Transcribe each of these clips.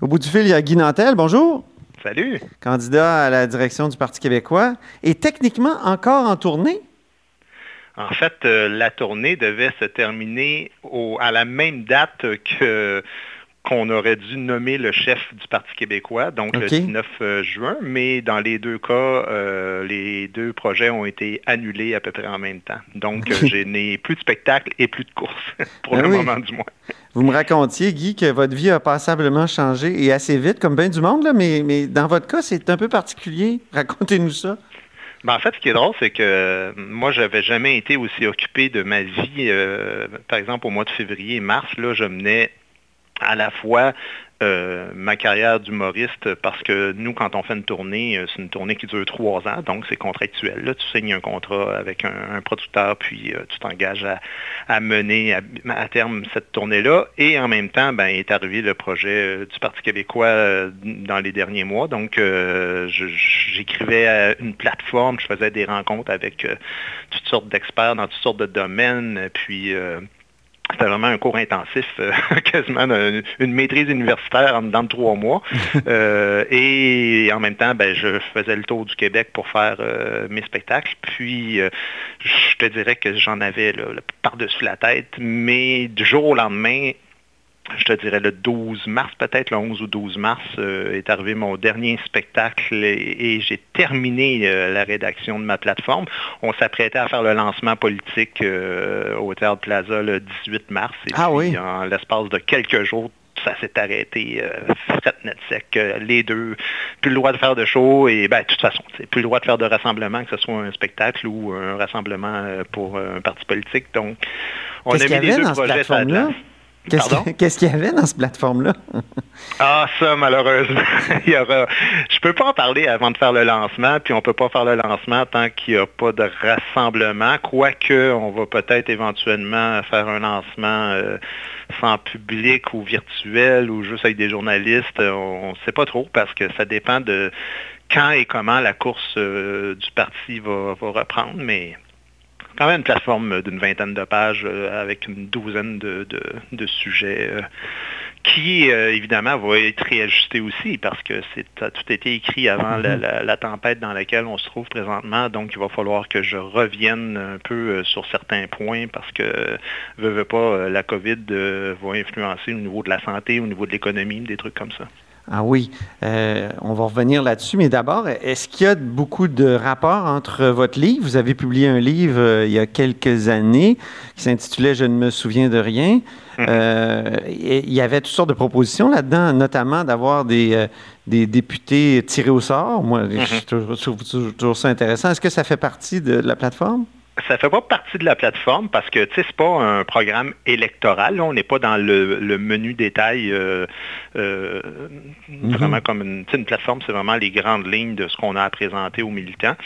Au bout du fil, il y a Guy Nantel. Bonjour. Salut. Candidat à la direction du Parti québécois et techniquement encore en tournée? En fait, euh, la tournée devait se terminer au- à la même date que qu'on aurait dû nommer le chef du Parti québécois, donc le 19 euh, juin, mais dans les deux cas, euh, les deux projets ont été annulés à peu près en même temps. Donc, euh, OK. je n'ai plus de spectacle et plus de course, pour Ben le oui. moment du moins. Vous me racontiez, Guy, que votre vie a passablement changé et assez vite, comme bien du monde, là, mais, mais dans votre cas, c'est un peu particulier. Racontez-nous ça. Ben, en fait, ce qui est drôle, c'est que euh, moi, j'avais jamais été aussi occupé de ma vie. euh, par exemple, au mois de février et mars, là, je menais à la fois euh, ma carrière d'humoriste parce que nous, quand on fait une tournée, euh, c'est une tournée qui dure trois ans, donc c'est contractuel. Là, tu signes un contrat avec un, producteur, puis euh, tu t'engages à, mener à, terme cette tournée-là. Et en même temps, ben, est arrivé le projet euh, du Parti québécois dans les derniers mois. Donc, j'écrivais à une plateforme, je faisais des rencontres avec toutes sortes d'experts dans toutes sortes de domaines, puis... c'était vraiment un cours intensif, euh, quasiment une, une maîtrise universitaire en dedans de trois mois. Euh, et en même temps, ben, je faisais le tour du Québec pour faire euh, mes spectacles. Puis, je te dirais que j'en avais par-dessus la tête. Mais du jour au lendemain, je te dirais le 12 mars, peut-être le 11 ou 12 mars, euh, est arrivé mon dernier spectacle et, et j'ai terminé euh, la rédaction de ma plateforme. On s'apprêtait à faire le lancement politique euh, au Théâtre Plaza le 18 mars. Et Ah puis, oui. en l'espace de quelques jours, ça s'est arrêté euh, fret net sec. euh, les deux, plus le droit de faire de show et ben, de toute façon, plus le droit de faire de rassemblement, que ce soit un spectacle ou un rassemblement euh, pour un parti politique. Donc, on a mis les deux projets sur la plateforme-là? place. Qu'est-ce qu'il y avait dans cette plateforme-là? Ah, ça, malheureusement, il y aura... Je peux pas en parler avant de faire le lancement, puis on peut pas faire le lancement tant qu'il n'y a pas de rassemblement, quoique on va peut-être éventuellement faire un lancement euh, sans public ou virtuel ou juste avec des journalistes. On ne sait pas trop parce que ça dépend de quand et comment la course euh, du parti va, va reprendre, mais quand même une plateforme d'une vingtaine de pages euh, avec une douzaine de, de- de sujets euh, qui, euh, évidemment, va être réajusté aussi parce que c'est a tout été écrit avant la, la- la tempête dans laquelle on se trouve présentement. Donc, il va falloir que je revienne un peu sur certains points parce que, veux, veux pas, la COVID va influencer au niveau de la santé, au niveau de l'économie, des trucs comme ça. Ah oui, euh, on va revenir là-dessus, mais d'abord, est-ce qu'il y a beaucoup de rapports entre votre livre? Vous avez publié un livre euh, il y a quelques années qui s'intitulait Je ne me souviens de rien. Euh, et il y avait toutes sortes de propositions là-dedans, notamment d'avoir des, euh, des députés tirés au sort. Moi, je trouve, je trouve toujours, toujours ça intéressant. Est-ce que ça fait partie de la plateforme? Ça fait pas partie de la plateforme parce que c'est pas un programme électoral. là. On n'est pas dans le, le menu détail euh, euh, vraiment comme une, plateforme, c'est vraiment les grandes lignes de ce qu'on a à présenter aux militants.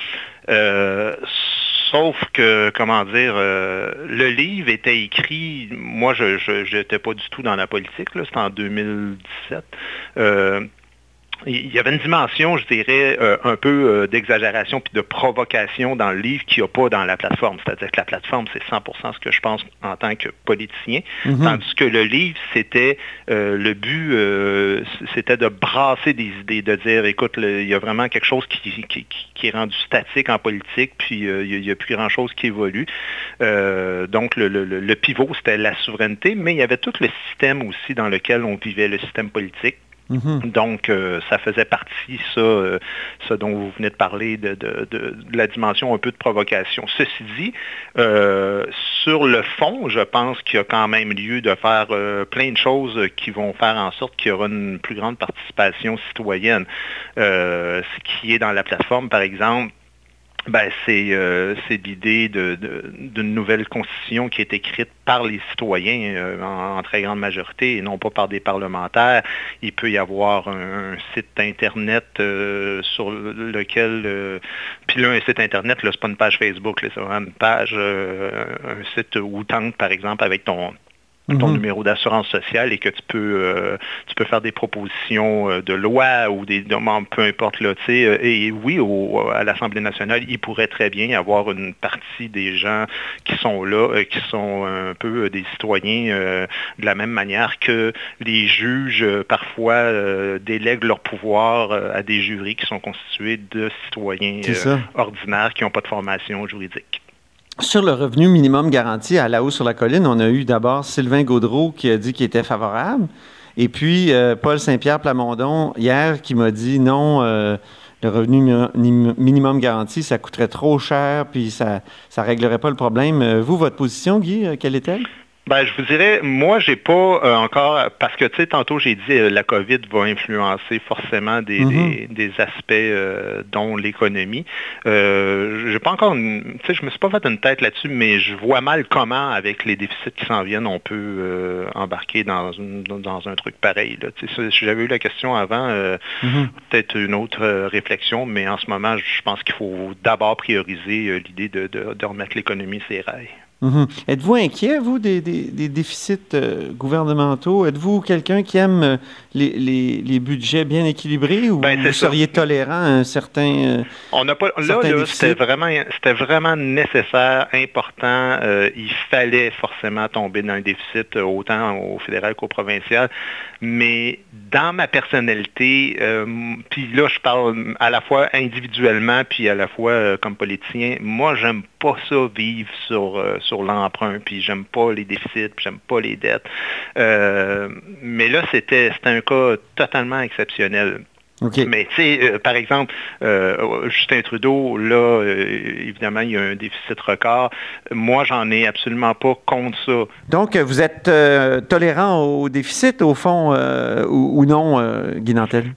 Euh, sauf que, comment dire, le livre était écrit, moi je n'étais pas du tout dans la politique, c'était en 2017. Il y avait une dimension, je dirais, euh, un peu euh, d'exagération puis de provocation dans le livre qu'il n'y a pas dans la plateforme. C'est-à-dire que la plateforme, c'est 100% ce que je pense en tant que politicien, tandis que le livre, c'était euh, le but, c'était de brasser des idées, de dire, écoute, il y a vraiment quelque chose qui, qui- qui- qui est rendu statique en politique, puis il n'y a, plus grand-chose qui évolue. Donc, le, le- le- le pivot, c'était la souveraineté, mais il y avait tout le système aussi dans lequel on vivait, le système politique. Mhm. Donc, euh, ça faisait partie, ça, euh, ça dont vous venez de parler, de, la dimension un peu de provocation. Ceci dit, euh, sur le fond, je pense qu'il y a quand même lieu de faire euh, plein de choses qui vont faire en sorte qu'il y aura une plus grande participation citoyenne. Euh, ce qui est dans la plateforme, par exemple, ben, c'est euh, l'idée d'une nouvelle constitution qui est écrite par les citoyens euh, en, très grande majorité et non pas par des parlementaires. Il peut y avoir un, site Internet euh, sur lequel... Puis là, un site Internet, ce n'est pas une page Facebook, c'est une page, un site où tente, par exemple, avec ton ton mhm. numéro d'assurance sociale et que tu peux, euh, tu peux faire des propositions euh, de loi ou des demandes, peu importe là, euh, et oui, à l'Assemblée nationale, il pourrait très bien y avoir une partie des gens qui sont là, qui sont un peu des citoyens de la même manière que les juges parfois délèguent leur pouvoir à des jurys qui sont constitués de citoyens ordinaires qui n'ont pas de formation juridique. Sur le revenu minimum garanti à la haut sur la colline, on a eu d'abord Sylvain Gaudreau qui a dit qu'il était favorable. Et puis euh, Paul Saint-Pierre Plamondon, hier, qui m'a dit non, euh, le revenu minimum garanti, ça coûterait trop cher, puis ça ne réglerait pas le problème. Euh, vous, votre position, Guy, quelle est-elle? Ben, je vous dirais, moi, j'ai pas euh, encore, parce que, tu sais, tantôt, j'ai dit, euh, la COVID va influencer forcément des, mhm. aspects euh, dont l'économie. j'ai pas encore, tu sais, je me suis pas fait une tête là-dessus, mais je vois mal comment, avec les déficits qui s'en viennent, on peut embarquer dans, dans un truc pareil. Là. J'avais eu la question avant, mhm. peut-être une autre réflexion, mais en ce moment, je pense qu'il faut d'abord prioriser l'idée de, de remettre l'économie ses rails. Mhm. Êtes-vous inquiet, vous, des, déficits euh, gouvernementaux? Êtes-vous quelqu'un qui aime euh, les, budgets bien équilibrés ou ben, vous seriez tolérant à un certain. Euh, On n'a pas. Là, c'était vraiment, vraiment nécessaire, important. il fallait forcément tomber dans un déficit autant au fédéral qu'au provincial. Mais dans ma personnalité, puis là, je parle à la fois individuellement puis à la fois comme politicien, moi, j'aime pas ça vivre sur sur l'emprunt, puis j'aime pas les déficits, puis j'aime pas les dettes. Euh, mais là, c'était un cas totalement exceptionnel. Mais tu sais, euh, par exemple, euh, Justin Trudeau, là, évidemment, il y a un déficit record. Moi, j'en ai absolument pas contre ça. Donc, vous êtes tolérant au déficit, au fond, ou, ou, non, Guy Nantel?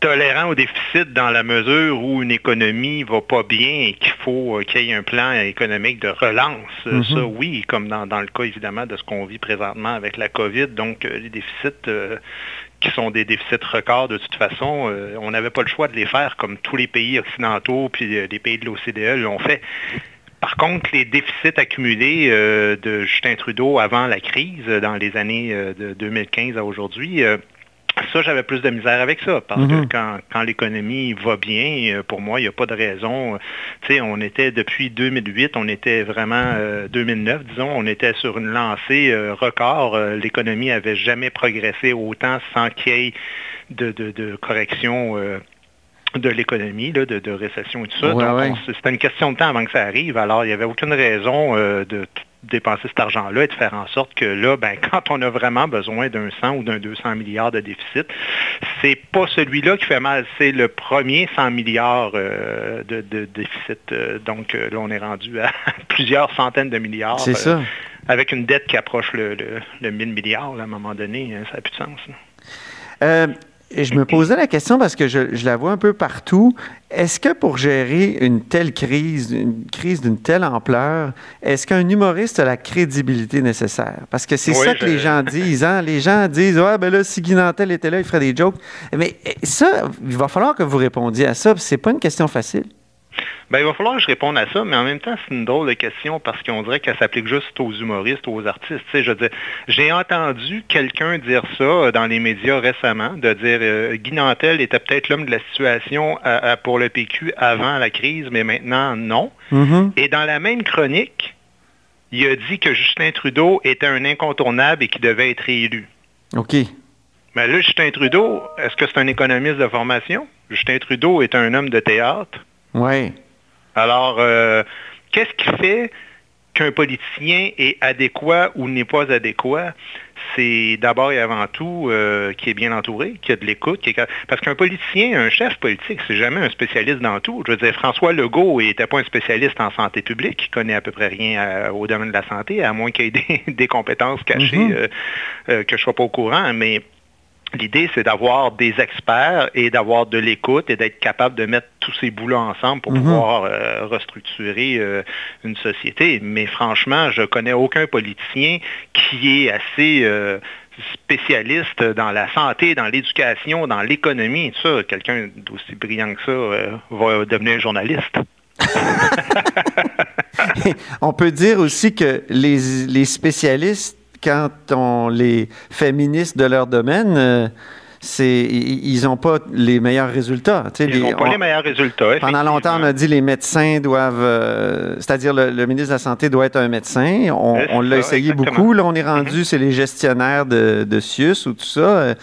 Tolérant au déficit dans la mesure où une économie va pas bien et qu'il faut euh, qu'il y ait un plan économique de relance. Euh, mm-hmm. Ça, oui, comme dans, le cas évidemment de ce qu'on vit présentement avec la COVID. Donc, euh, les déficits qui sont des déficits records de toute façon, on n'avait pas le choix de les faire comme tous les pays occidentaux puis les pays de l'OCDE l'ont fait. Par contre, les déficits accumulés de Justin Trudeau avant la crise, dans les années de 2015 à aujourd'hui, ça, j'avais plus de misère avec ça, parce que mhm. quand, l'économie va bien, euh, pour moi, il n'y a pas de raison. Tu sais, on était depuis 2008, on était vraiment, 2009, euh, disons, on était sur une lancée euh, record. l'économie n'avait jamais progressé autant sans qu'il y ait de, correction de l'économie, de, récession et tout ça. C'était une question de temps avant que ça arrive. Alors, il n'y avait aucune raison de dépenser cet argent-là et de faire en sorte que là, ben, quand on a vraiment besoin d'un 100 ou d'un 200 milliards de déficit, c'est pas celui-là qui fait mal, c'est le premier 100 milliards euh, de, déficit. Euh, donc euh, là, on est rendu à plusieurs centaines de milliards. C'est ça. Avec une dette qui approche le, le, 1000 milliards à un moment donné, hein, ça n'a plus de sens. Et je me posais la question parce que je, la vois un peu partout. Est-ce que pour gérer une telle crise, une crise d'une telle ampleur, est-ce qu'un humoriste a la crédibilité nécessaire? Parce que c'est ça que les gens disent. Hein? Les gens disent Ouais, ben là, si Guy Nantel était là, il ferait des jokes. Mais eh, ça, il va falloir que vous répondiez à ça. C'est pas une question facile. Ben, il va falloir que je réponde à ça, mais en même temps, c'est une drôle de question parce qu'on dirait qu'elle s'applique juste aux humoristes, aux artistes. je j'ai entendu quelqu'un dire ça euh, dans les médias récemment, de dire euh, Guy Nantel était peut-être l'homme de la situation pour le PQ avant la crise, mais maintenant non. Mm-hmm. Et dans la même chronique, il a dit que Justin Trudeau était un incontournable et qu'il devait être élu. OK. Mais là, Justin Trudeau, est-ce que c'est un économiste de formation? Justin Trudeau est un homme de théâtre. Oui. Alors, euh, qu'est-ce qui fait qu'un politicien est adéquat ou n'est pas adéquat? c'est d'abord et avant tout euh, qui est bien entouré, qui a de l'écoute. Parce qu'un politicien, un chef politique, c'est jamais un spécialiste dans tout. Je veux dire, François Legault n'était pas un spécialiste en santé publique, il connaît à peu près rien euh, au domaine de la santé, à moins qu'il ait des, compétences cachées mm-hmm. que je ne sois pas au courant. Mais L'idée, c'est d'avoir des experts et d'avoir de l'écoute et d'être capable de mettre tous ces boulots ensemble pour Mhm. pouvoir euh, restructurer euh, une société. Mais franchement, je connais aucun politicien qui est assez euh, spécialiste dans la santé, dans l'éducation, dans l'économie. Ça, quelqu'un d'aussi brillant que ça va devenir journaliste. on peut dire aussi que les, les spécialistes, quand on les fait ministres de leur domaine, euh, c'est, ils n'ont pas les meilleurs résultats. Ils n'ont pas on- les meilleurs résultats. Pendant longtemps, on a dit les médecins doivent, euh, c'est-à-dire le, le ministre de la Santé doit être un médecin. On, l'a essayé exactement. beaucoup. Là, on est rendu, c'est les gestionnaires de, de CIUS ou tout ça. euh,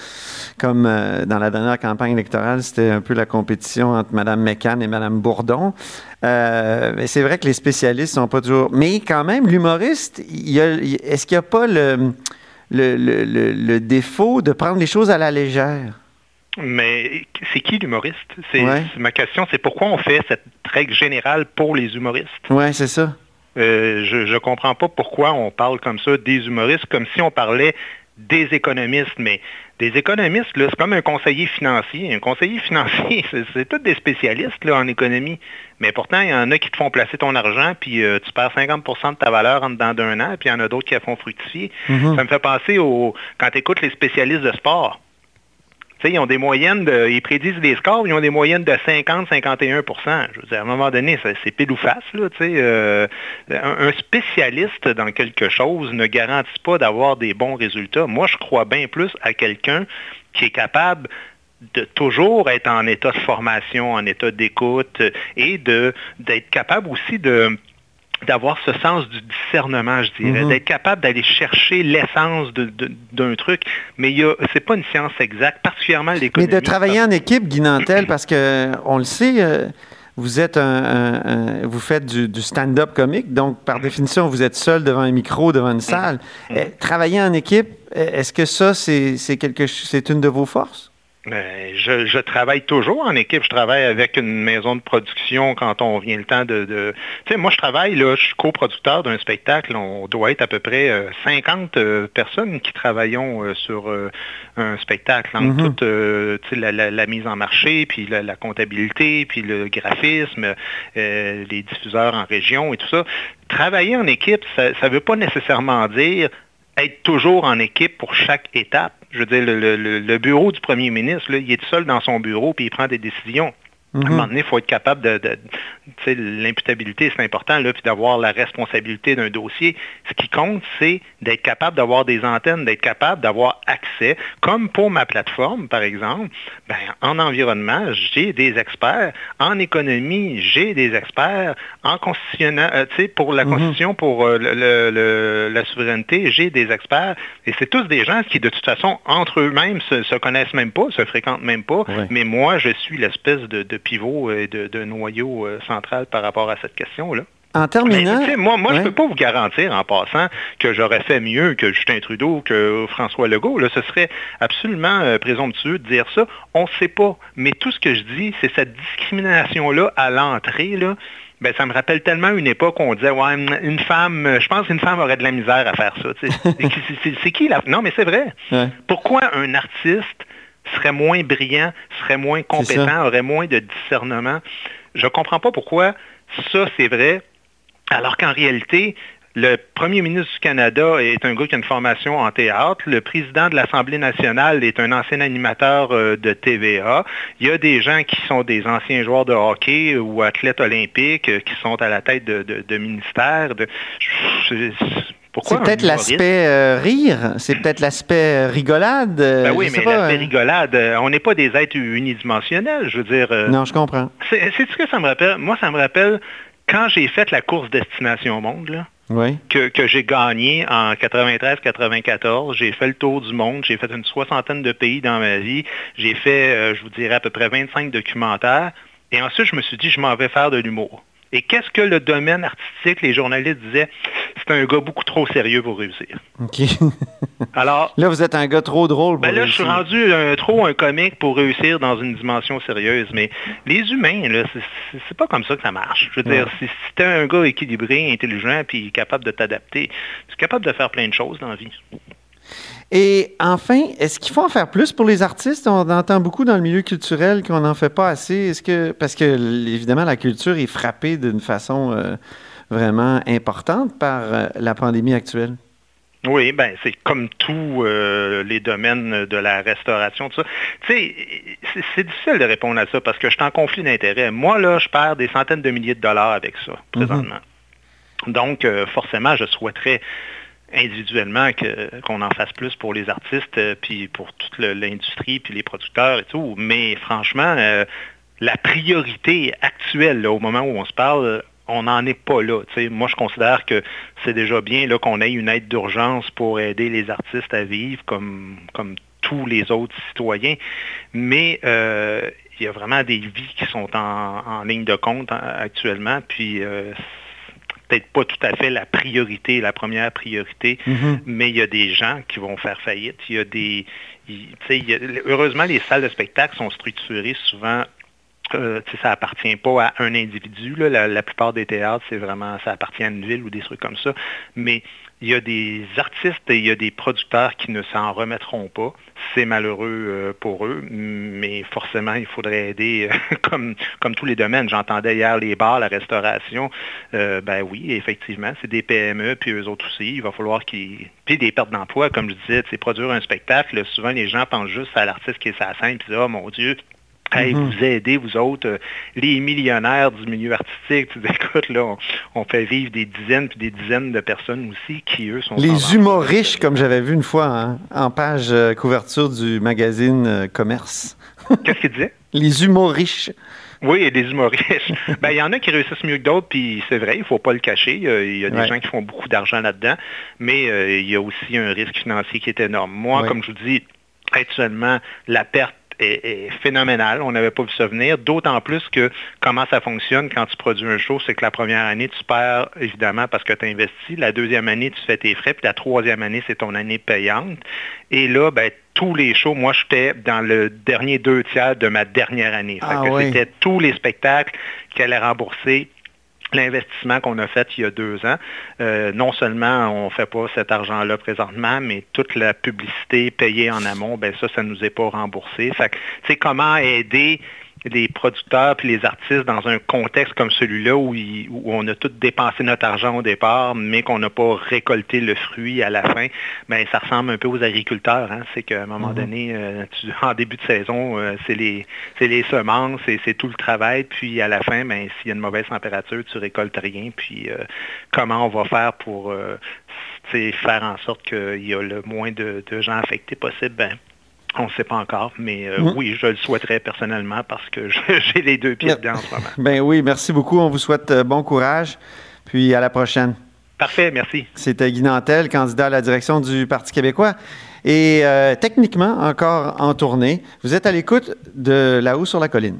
comme euh, dans la dernière campagne électorale, c'était un peu la compétition entre Mme McCann et Mme Bourdon. Mais c'est vrai que les spécialistes sont pas toujours. Mais quand même, l'humoriste, est-ce qu'il n'y a pas le, le, le- le- le défaut de prendre les choses à la légère? Mais c'est qui l'humoriste? C'est, Ouais. c'est- Ma question, c'est pourquoi on fait cette règle générale pour les humoristes? Oui, c'est ça. Euh, je ne comprends pas pourquoi on parle comme ça des humoristes, comme si on parlait des économistes. Mais des économistes, c'est comme un conseiller financier. Un conseiller financier, c'est, tous des spécialistes là, en économie. Mais pourtant, il y en a qui te font placer ton argent, puis euh, tu perds 50% de ta valeur en dedans d'un an, puis il y en a d'autres qui la font fructifier. Mhm. Ça me fait penser au quand tu écoutes les spécialistes de sport. Ils ont des moyennes. Ils prédisent des scores, ils ont des moyennes de 50-51 Je veux dire, à un moment donné, c'est pile ou face. Là, euh, un, spécialiste dans quelque chose ne garantit pas d'avoir des bons résultats. Moi, je crois bien plus à quelqu'un qui est capable de toujours être en état de formation, en état d'écoute et d'être capable aussi de d'avoir ce sens du discernement, je dirais, Mhm. d'être capable d'aller chercher l'essence d'un truc, mais a- c'est pas une science exacte, particulièrement Mais l'économie. de travailler en équipe, Guy Nantel, parce que on le sait, euh, vous êtes un, un- un- vous faites du, du stand-up comique, donc par définition, vous êtes seul devant un micro, devant une salle. Eh, travailler en équipe, eh, est-ce que ça, c'est quelque, c'est une de vos forces? Ben, je, je travaille toujours en équipe. Je travaille avec une maison de production quand on vient le temps de... de- Tu sais, moi, je travaille, là, je suis coproducteur d'un spectacle. On doit être à peu près euh, 50 euh, personnes qui travaillons euh, sur euh, un spectacle. Entre Mhm. toute euh, la, la- la mise en marché, puis la, la comptabilité, puis le graphisme, euh, les diffuseurs en région et tout ça. Travailler en équipe, ça ne veut pas nécessairement dire être toujours en équipe pour chaque étape. Je veux dire, le, bureau du premier ministre, il est seul dans son bureau puis il prend des décisions. À un Mhm. moment donné, il faut être capable de... l'imputabilité, c'est important, là, puis d'avoir la responsabilité d'un dossier. Ce qui compte, c'est d'être capable d'avoir des antennes, d'être capable d'avoir accès. Comme pour ma plateforme, par exemple, ben, en environnement, j'ai des experts. En économie, j'ai des experts. En constitutionnel, euh, tu sais, pour la Mhm. constitution, pour euh, le- le- le- la souveraineté, j'ai des experts. Et c'est tous des gens qui, de toute façon, entre eux-mêmes, se, se connaissent même pas, se fréquentent même pas. Mais moi, je suis l'espèce de, de pivot et de, de noyau euh, central par rapport à cette question-là. En Mais, terminant, tu sais, moi, moi je ne peux pas vous garantir en passant que j'aurais fait mieux que Justin Trudeau, que François Legault. Là, ce serait absolument euh, présomptueux de dire ça. On ne sait pas. Mais tout ce que je dis, c'est cette discrimination-là à l'entrée, là, ben, ça me rappelle tellement une époque où on disait, ouais, une- une femme, euh, je pense qu'une femme aurait de la misère à faire ça. C'est qui- c'est- c'est qui la... Non, mais c'est vrai. Ouais. Pourquoi un artiste serait moins brillant, serait moins compétent, aurait moins de discernement? Je ne comprends pas pourquoi ça, c'est vrai, alors qu'en réalité, le premier ministre du Canada est un gars qui a une formation en théâtre. Le président de l'Assemblée nationale est un ancien animateur euh, de TVA. Il y a des gens qui sont des anciens joueurs de hockey ou athlètes olympiques euh, qui sont à la tête de, de- de ministères. De... c'est peut-être l'aspect euh, rire, c'est peut-être l'aspect euh, rigolade. euh, Ben oui, mais l'aspect rigolade, on n'est pas des êtres unidimensionnels. Je veux dire, Non, je comprends. c'est c'est ce que ça me rappelle. Moi, ça me rappelle quand j'ai fait la course Destination Monde, là, Oui. que, que j'ai gagné en 93-94. J'ai fait le tour du monde. J'ai fait une soixantaine de pays dans ma vie. J'ai fait, euh, je vous dirais, à peu près 25 documentaires. Et ensuite, je me suis dit, je m'en vais faire de l'humour. Et qu'est-ce que le domaine artistique, les journalistes disaient, c'est un gars beaucoup trop sérieux pour réussir. OK. Alors, là, vous êtes un gas trop drôle pour ben là, je suis rendu un- trop un comique pour réussir dans une dimension sérieuse. Mais les humains, là, c'est- pas comme ça que ça marche. Je veux dire, si, si t'es un gars équilibré, intelligent, puis capable de t'adapter, tu es capable de faire plein de choses dans la vie. Et enfin, est-ce qu'il faut en faire plus pour les artistes? On entend beaucoup dans le milieu culturel qu'on n'en fait pas assez. Est-ce que parce que évidemment la culture est frappée d'une façon euh, vraiment importante par euh, la pandémie actuelle? Oui, ben c'est comme tous euh, les domaines de la restauration, tout ça. Tu sais, c'est difficile de répondre à ça parce que je suis en conflit d'intérêts. Moi, là, je perds des centaines de milliers de dollars avec ça, présentement. Donc, forcément, je souhaiterais individuellement qu'on en fasse plus pour les artistes, euh, puis pour toute l'industrie, puis les producteurs et tout. Mais franchement, euh, la priorité actuelle, au moment où on se parle, on n'en est pas là. Moi, je considère que c'est déjà bien qu'on ait une aide d'urgence pour aider les artistes à vivre comme, comme tous les autres citoyens. Mais euh, il y a vraiment des vies qui sont en, ligne de compte hein, actuellement. Puis peut-être pas tout à fait la priorité, la première priorité, mm-hmm. mais il y a des gens qui vont faire faillite. Il y a des. heureusement, les salles de spectacle sont structurées souvent euh, ça appartient pas à un individu. La, plupart des théâtres, c'est vraiment, ça appartient à une ville ou des trucs comme ça. Mais il y a des artistes et il y a des producteurs qui ne s'en remettront pas. C'est malheureux euh, pour eux, mais forcément, il faudrait aider euh, comme, tous les domaines. J'entendais hier les bars, la restauration. Euh, ben oui, effectivement, c'est des PME, puis eux autres aussi. Il va falloir qu'ils... Puis des pertes d'emploi, comme je disais, c'est produire un spectacle. Souvent, les gens pensent juste à l'artiste qui est sa scène, puis oh mon Dieu, Hey, mhm. vous aidez, vous autres, euh, les millionnaires du milieu artistique. Tu écoute, là, on, fait vivre des dizaines puis des dizaines de personnes aussi qui, eux, sont... Les humoristes, comme j'avais vu une fois hein, en page euh, couverture du magazine euh, Commerce. Qu'est-ce qu'il disait? Les humoristes. Oui, les humoristes. ben, il y en a qui réussissent mieux que d'autres, puis c'est vrai, il ne faut pas le cacher. Il y a des gens qui font beaucoup d'argent là-dedans, mais il y a aussi un risque financier qui est énorme. Moi, comme je vous dis, actuellement, la perte est, phénoménal. On n'avait pas vu ça venir. D'autant plus que comment ça fonctionne quand tu produis un show, c'est que la première année, tu perds évidemment parce que tu as investi. La deuxième année, tu fais tes frais. Puis la troisième année, c'est ton année payante. Et là, ben, tous les shows, moi, j'étais dans le dernier deux tiers de ma dernière année. Ah c'était tous les spectacles qui allaient rembourser l'investissement qu'on a fait il y a deux ans. Euh, non seulement on ne fait pas cet argent-là présentement, mais toute la publicité payée en amont, ben ça, ça ne nous est pas remboursé. Fait que, comment aider les producteurs puis les artistes dans un contexte comme celui-là où, on a tout dépensé notre argent au départ, mais qu'on n'a pas récolté le fruit à la fin, ben ça ressemble un peu aux agriculteurs. Hein. C'est qu'à un moment mhm. donné, euh, en début de saison, euh, c'est les, les semences, c'est tout le travail, puis à la fin, ben, s'il y a une mauvaise température, tu récoltes rien. Puis euh, comment on va faire pour faire en sorte qu'il y a le moins de, gens affectés possible? Ben, on ne sait pas encore, mais euh, oui, je le souhaiterais personnellement parce que j'ai les deux pieds dedans en ce moment. Ben oui, merci beaucoup. On vous souhaite euh, bon courage. Puis à la prochaine. Parfait, merci. C'était Guy Nantel, candidat à la direction du Parti québécois. Et euh, techniquement, encore en tournée, vous êtes à l'écoute de là-haut sur la colline.